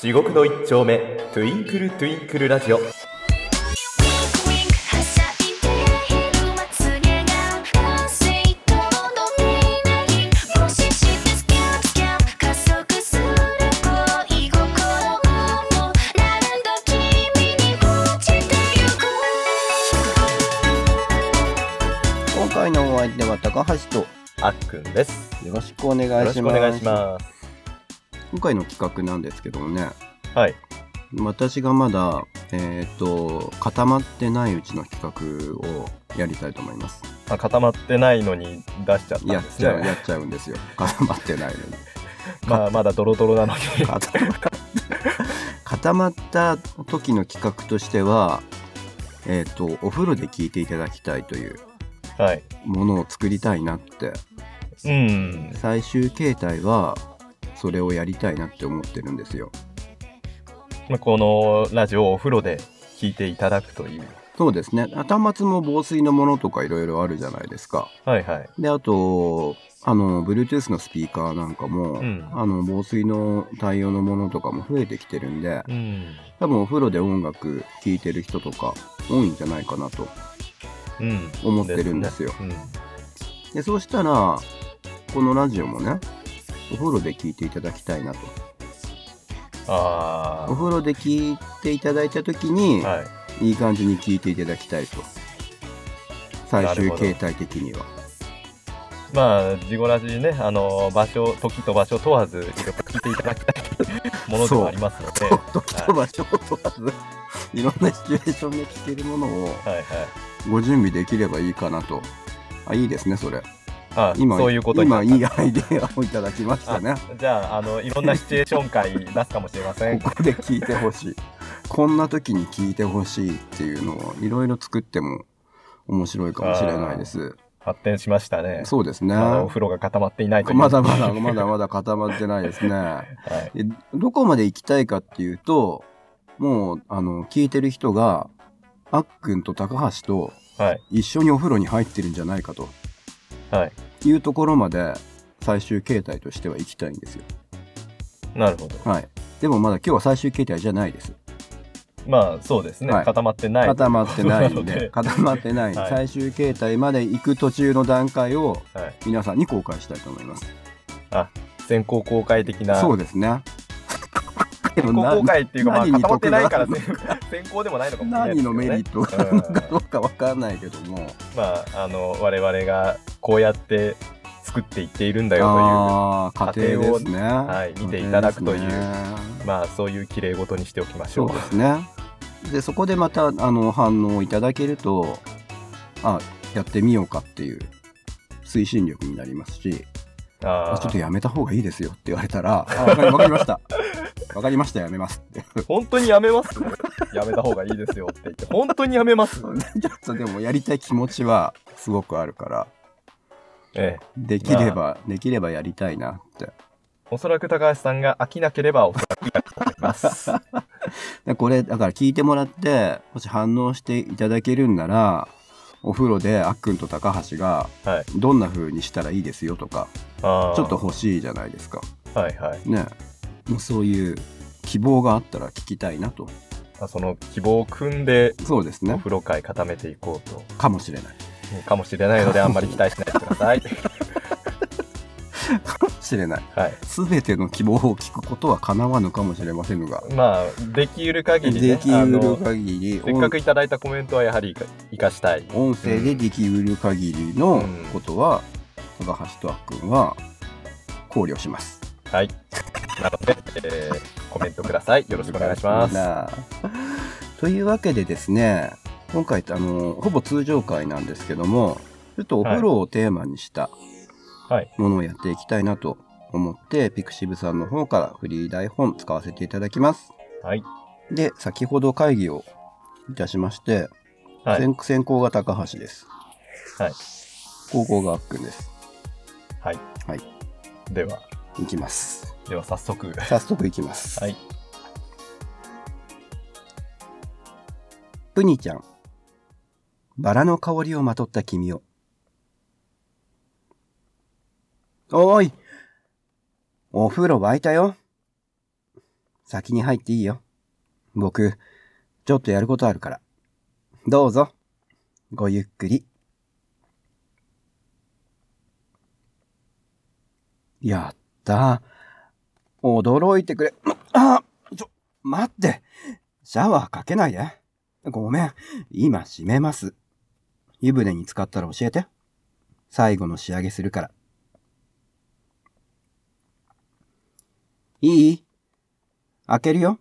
地獄の一丁目トゥインクルトゥインクルラジオ。今回のお相手は高橋とあっくんです。よろしくお願いします。今回の企画なんですけどもね、はい。私がまだ、えっ、と、固まってないうちの企画をやりたいと思います。あ固まってないのに出しちゃったんですやっちゃう、ねやっちゃうんですよ。固まってないのに。まあまだドロドロなのに。固 ま固まった時の企画としては、えっ、と、お風呂で聞いていただきたいというはい。ものを作りたいなって、うん。最終形態は、それをやりたいなって思ってるんですよ。まあこのラジオをお風呂で聞いていただくというそうですね。端末も防水のものとかいろいろあるじゃないですか。はいはいで、あと、あの、Bluetooth のスピーカーなんかも、うんあの、防水の対応のものとかも増えてきてるんで、うん多分お風呂で音楽聴いてる人とか多いんじゃないかなと。うん思ってるんですよねで、そうしたら、このラジオもね、お風呂で聴いていただきたいなと。うん、あお風呂で聴いていただいた時に、あはいいい感じに聴いていただきたいと。最終形態的には。まあ、ジゴラジね、あの、場所、時と場所問わず、いろいろ聞いていただきたいものでもありますので、は 時と場所を問わず、いろんなシチュエーションで聴けるものをいはい。ご準備できればいいかなと。あ、いいですね、それ。あ今、そういうこと今いいアイデアをいただきましたね。あじゃあ、あの、いろんなシチュエーション会出すかもしれません。ここで聞いてほしい。こんな時に聞いてほしいっていうのをいろいろ作っても面白いかもしれないです。発展しましたね。そうですね。お風呂が固まっていない。まだまだまだまだ固まってないですね。はい。でどこまで行きたいかっていうと、もう、あの、聞いてる人が、あっくんと高橋とはい。一緒にお風呂に入ってるんじゃないかとはい。いうところまで最終形態としては行きたいんですよ。なるほど。はい。でもまだ今日は最終形態じゃないです。まあ、そうですね。はい固まってない。固まってないんので、固まってない、はい最終形態まで行く途中の段階をはい。皆さんに公開したいと思います。あ、先行公開的な。そうですね。で先行公開っていうか、まあ、固まってないから得先先行でもないのかもしれないね。何のメリットがあるのかどうかわかんないけども。まあ、あの、我々がこうやって作っていっているんだよという、ああ、家庭ですね。はい見ていただくというねまあ、そういう綺麗事にしておきましょう。そうですね。で、そこでまた、あの、反応をいただけると、あ、やってみようかっていう推進力になりますし、ああちょっとやめた方がいいですよって言われたら、あわかりわかりました。わかりました、やめますって。本当にやめます？やめた方がいいですよって言って、本当にやめます？ちょっとでもやりたい気持ちはすごくあるから、ええ。できれば、できればやりたいなって。おそらく高橋さんが飽きなければおそらくやると思います。でこれ、だから聞いてもらって、もし反応していただけるんなら、お風呂であっくんと高橋がはい。どんな風にしたらいいですよとか、あーちょっと欲しいじゃないですか。はいはい。ね。もうそういう希望があったら聞きたいなと。まあその希望を組んで、おそうですね。風呂会固めていこうと。かもしれない。かもしれないので、あんまり期待しないでください。かもしれない。はい。すべての希望を聞くことは叶わぬかもしれませんが、まあ、できうる限りね、できうる限り、せっかくいただいたコメントはやはり生かしたい。音声でできうる限りのことは、高橋とあっくんは考慮します。はい。なので、えーコメントください。よろしくお願いします。というわけでですね、今回あのほぼ通常回なんですけども、ちょっとお風呂をテーマにしたはい。ものをやっていきたいなと思って、ピクシブさんの方からフリー台本使わせていただきます。はい。で、先ほど会議をいたしまして、はい。先先行が高橋です。はい。後攻があっくんです。はい。はい。では、いきます。では早速。早速いきます。はい。プニちゃん。バラの香りをまとった君を。おーいお風呂沸いたよ。先に入っていいよ。僕、ちょっとやることあるから。どうぞ。ごゆっくり。やった。驚いてくれ。あ、ちょ、待って。シャワーかけないで。ごめん。今閉めます。湯船に浸かったら教えて。最後の仕上げするから。いい？開けるよ。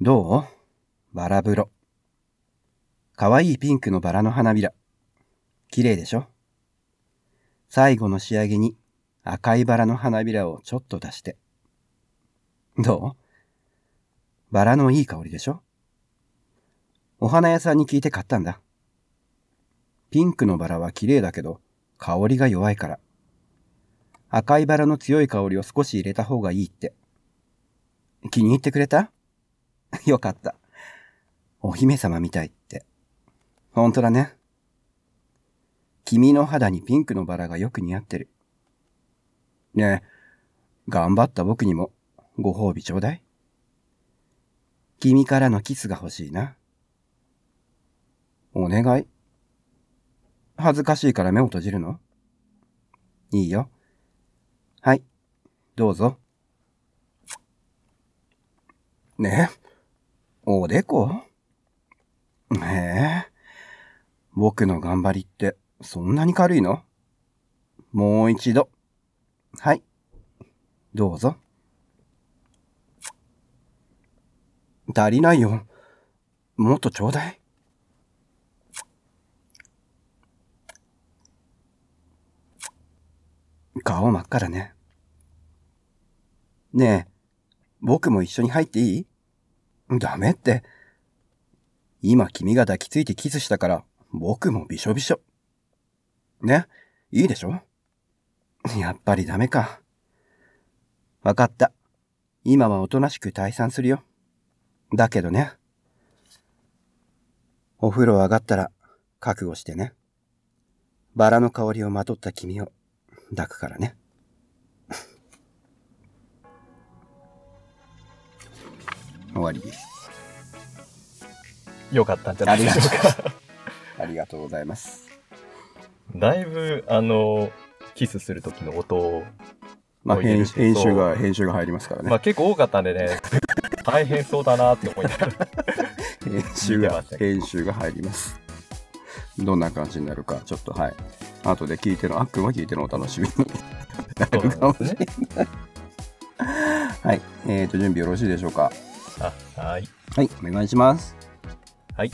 どう？バラ風呂。かわいいピンクのバラの花びら。綺麗でしょ？最後の仕上げに赤いバラの花びらをちょっと出して。どう？バラのいい香りでしょ？お花屋さんに聞いて買ったんだ。ピンクのバラは綺麗だけど香りが弱いから。赤いバラの強い香りを少し入れた方がいいって。気に入ってくれた？よかった。お姫様みたいって。ほんとだね。君の肌にピンクのバラがよく似合ってる。ねえ、頑張った僕にもご褒美ちょうだい。君からのキスが欲しいな。お願い。恥ずかしいから目を閉じるの？いいよ。はい、どうぞ。ねえ、おでこ？へえ、僕の頑張りってそんなに軽いの？もう一度。はい、どうぞ。足りないよ。もっとちょうだい。顔真っ赤だね。ねえ、僕も一緒に入っていい？ダメって。今君が抱きついてキスしたから、僕もびしょびしょ。ね、いいでしょ？やっぱりダメか。わかった。今はおとなしく退散するよ。だけどね。お風呂上がったら、覚悟してね。バラの香りをまとった君を抱くからね。終わりです。よかったんじゃないでしょうか。ありがとうございます。だいぶ、あの、キスする時の音を、まあ、編編集が、編集が入りますからね。まあ結構多かったんでね、大変そうだなって思いながら。編集が編集が入ります。どんな感じになるか、ちょっとはい。後で聞いての、あっくんは聞いてのお楽しみになるかもし。れない。はい。えーと、準備よろしいでしょうか。あ、はい。はい、お願いします。はい。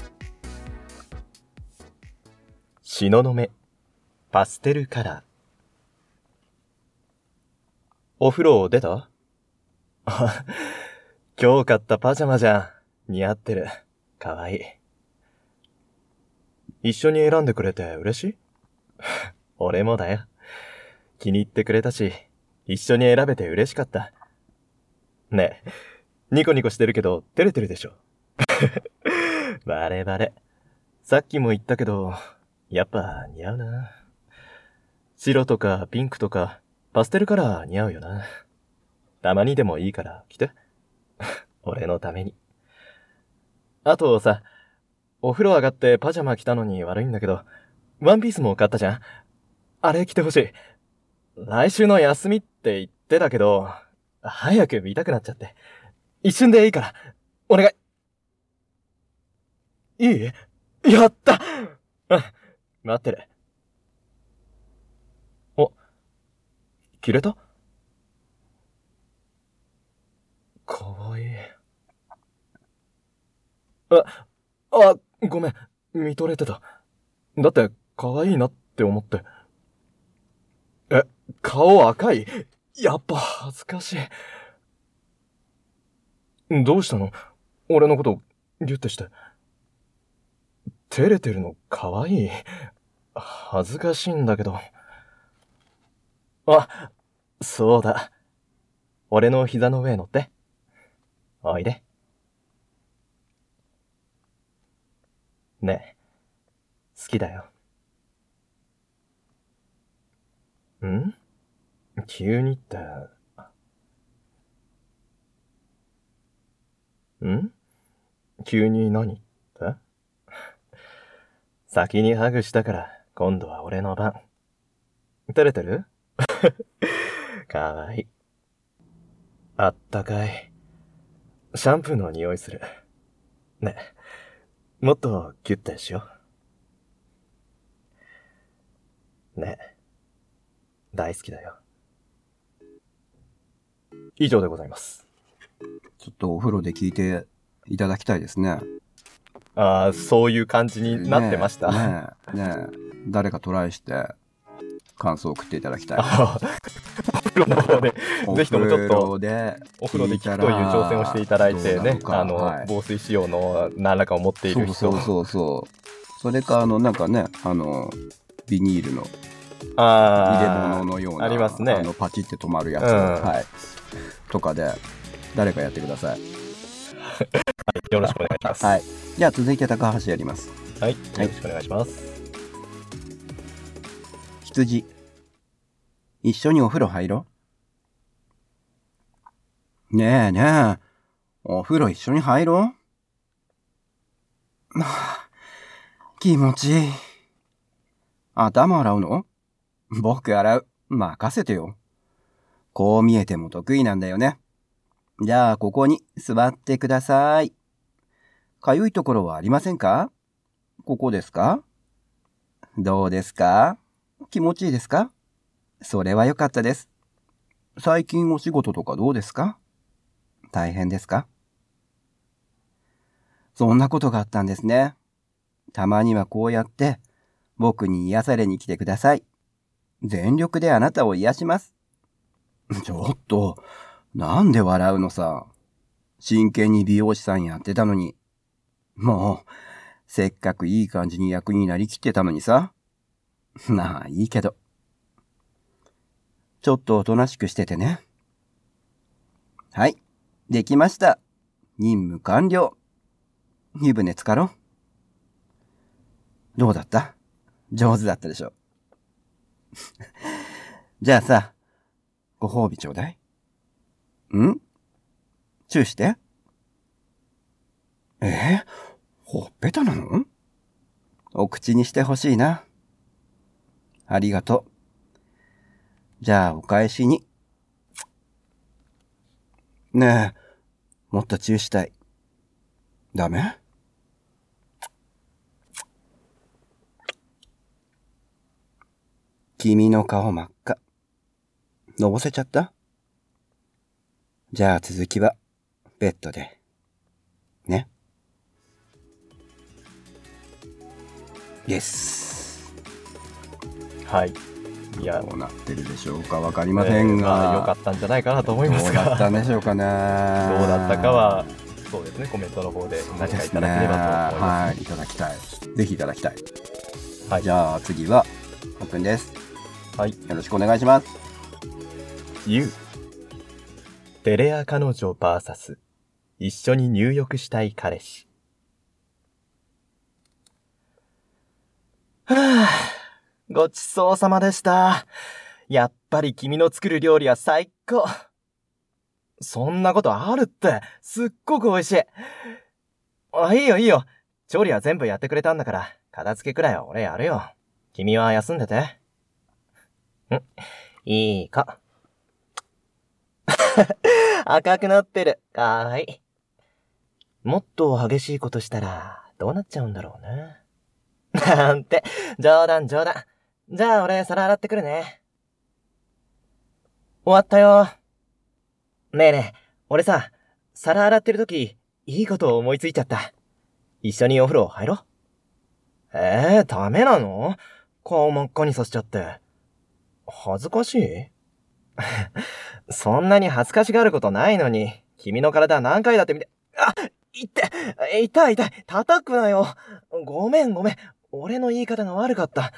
東雲パステルカラー。お風呂出た？あ、今日買ったパジャマじゃん。似合ってる。かわいい。一緒に選んでくれて嬉しい？俺もだよ。気に入ってくれたし、一緒に選べて嬉しかった。ねえ、ニコニコしてるけど照れてるでしょ？バレバレ。さっきも言ったけど、やっぱ似合うな。白とかピンクとか、パステルカラー似合うよな。たまにでもいいから着て。俺のために。あとさ、お風呂上がってパジャマ着たのに悪いんだけど、ワンピースも買ったじゃんあれ着てほしい。来週の休みって言ってたけど、早く見たくなっちゃって。一瞬でいいから、お願い。いい？やったうん、待ってる。お、切れた？かわいい。あ、あ、ごめん、見とれてた。だって、かわいいなって思って。え、顔赤い？やっぱ恥ずかしい。どうしたの？俺のこと、ギュッてして。照れてるのかわいい。恥ずかしいんだけど。あ、そうだ。俺の膝の上乗って。おいで。ねえ、好きだよ。ん？急にって、ん？急に何って？先にハグしたから、今度は俺の番。照れてる？かわいい。あったかい。シャンプーの匂いする。ね、もっとキュッてしよう。ね、大好きだよ。以上でございます。ちょっとお風呂で聞いていただきたいですね。ああ、そういう感じになってました。ねえ、ねえ、ねえ誰かトライして感想を送っていただきたい。あお風呂の方で、ぜひともちょっとお風呂でお風呂で聞くという挑戦をしていただいてね、あの、はい防水仕様の何らかを持っている人。そうそうそうそう。それか、あの、なんかね、あの、ビニールのあ入れあ物のような、ありますねあの、パチって止まるやつ、うんはい。とかで、誰かやってくださ い。よろしくお願いします。はい。じゃあ、続いて高橋やります。はい。よろしくお願いします。羊。一緒にお風呂入ろうねえねえ、お風呂一緒に入ろうはあ 気持ちいい。頭洗うの？僕洗う。任せてよ。こう見えても得意なんだよね。じゃあ、ここに座ってください。かゆいところはありませんか？ここですか？どうですか？気持ちいいですか？それは良かったです。最近お仕事とかどうですか？大変ですか？そんなことがあったんですね。たまにはこうやって僕に癒されに来てください。全力であなたを癒します。ちょっと、なんで笑うのさ。真剣に美容師さんやってたのに。もう、せっかくいい感じに役になりきってたのにさ。まあいいけど。ちょっとおとなしくしててね。はい。できました。任務完了。湯船浸かろう。どうだった？上手だったでしょ。じゃあさ、ご褒美ちょうだい。ん？チューして。えー？ほっぺたなの？お口にしてほしいな。ありがとう。じゃあお返しに。ねえ、もっとチューしたい。ダメ？君の顔真っ赤。のぼせちゃった？じゃあ続きは、ベッドで。ね？イエス。はい。いや、どうなってるでしょうかわかりませんが。えーまあ良かったんじゃないかなと思いますどうだったが、んでしょうかね。どうだったかは、そうですね、コメントの方で何かいただければと思います。はい、いただきたい。ぜひいただきたい。はいじゃあ次は、オープンです。はい。よろしくお願いします。You テレア彼女 VS 一緒に入浴したい彼氏はぁ、ごちそうさまでした。やっぱり君の作る料理は最高。そんなことあるって、すっごく美味しい。あ、いいよいいよ。調理は全部やってくれたんだから、片付けくらいは俺やるよ。君は休んでて。ん？いいか。赤くなってる。かわいい。もっと激しいことしたら、どうなっちゃうんだろうね。なんて、冗談冗談。じゃあ俺皿洗ってくるね。終わったよ。ねえねえ、俺さ、皿洗ってる時、いいことを思いついちゃった。一緒にお風呂入ろう。ええー、ダメなの？顔真っ赤にさせちゃって。恥ずかしい？そんなに恥ずかしがることないのに、君の体何回だって見て、あいって痛い痛い叩くなよごめんごめん俺の言い方が悪かった。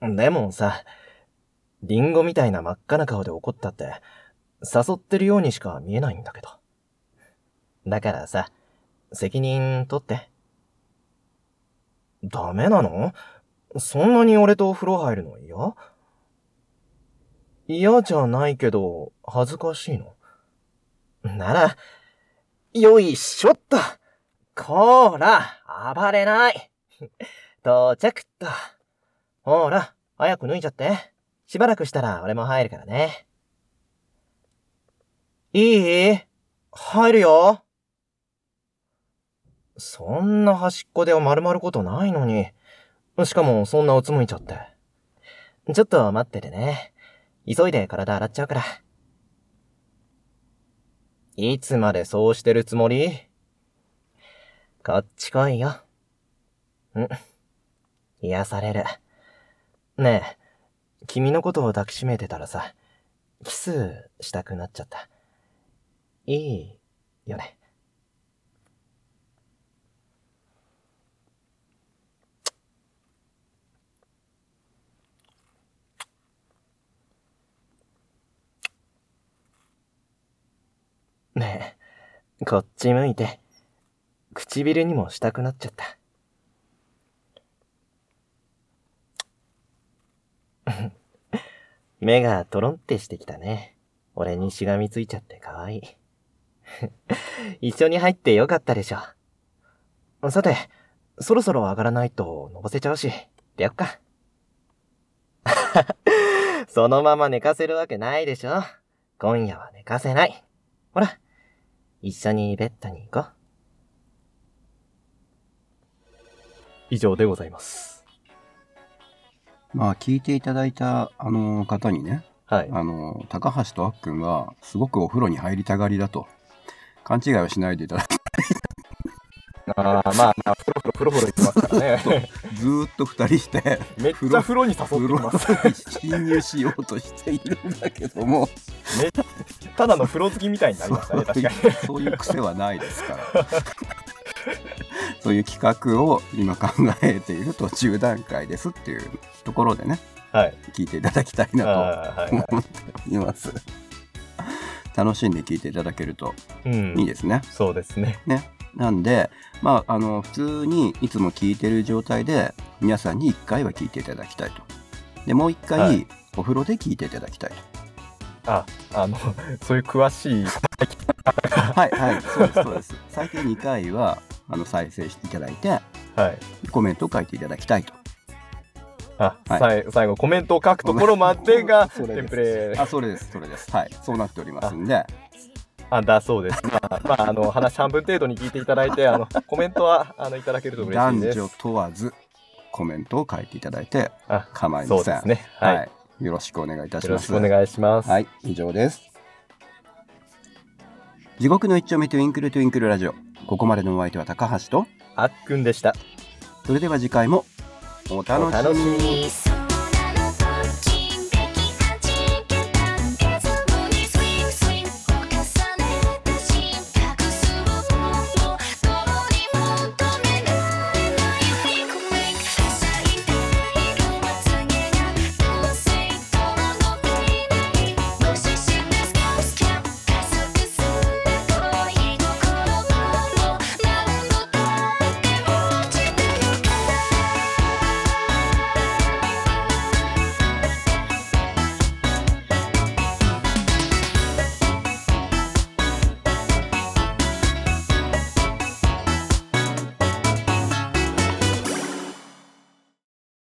でもさ、リンゴみたいな真っ赤な顔で怒ったって、誘ってるようにしか見えないんだけど。だからさ、責任取って。ダメなの？そんなに俺とお風呂入るの嫌？嫌じゃないけど、恥ずかしいの？なら、よいしょっと。こーら、暴れない。到着っと。ほら、早く脱いじゃって。しばらくしたら俺も入るからね。いい？入るよ。そんな端っこで丸まることないのに。しかもそんなうつむいちゃって。ちょっと待っててね。急いで体洗っちゃうから。いつまでそうしてるつもり？こっち来いよ。ん癒される。ねえ、君のことを抱きしめてたらさ、キスしたくなっちゃった。いいよね。ねえ、こっち向いて、唇にもしたくなっちゃった。目がトロンってしてきたね。俺にしがみついちゃってかわいい。一緒に入ってよかったでしょ。さて、そろそろ上がらないとのぼせちゃうし、出よっか。そのまま寝かせるわけないでしょ。今夜は寝かせない。ほら、一緒にベッドに行こう。以上でございます。まあ、聞いていただいた、あの方にね、はい。あの、高橋とあっくんは、すごくお風呂に入りたがりだと。勘違いをしないでいただき、あーまあまあ、ふろふろふろふろ言ってますからね。ずーっと二人して、めっちゃ風呂に誘ってます。に侵入しようとしているんだけども、ただの風呂好きみたいになりましたね、確かに。そういう癖はないですから。そういう企画を今考えている途中段階ですっていうところでね、はい。聞いていただきたいなと思っています。楽しんで聞いていただけるとい。うん。いいですね。そうですね。ね。なんで、まあ、あの、普通にいつも聞いてる状態で、皆さんに1回は聞いていただきたいと。で、もう1回、はいお風呂で聞いていただきたいあ、あの、そういう詳しい。と。はい、はい、そうです、そうです。最低2回は、あの、再生していただいて、はい。コメントを書いていただきたいと。あ、はい最後コメントを書くところまでが テンプレあ、それです、それです。はい、そうなっておりますんで、あだそうです。まあ、まあ、あの話半分程度に聞いていただいて、あのコメントはあのいただけると嬉しいです。男女問わず、コメントを書いていただいてあ、構いません。そうですね。はい。はい。よろしくお願いいたします。よろしくお願いします。はい、以上です。地獄の一丁目トゥインクルトゥインクルラジオ。ここまでのお相手は高橋と、あっくんでした。それでは次回もお楽しみに。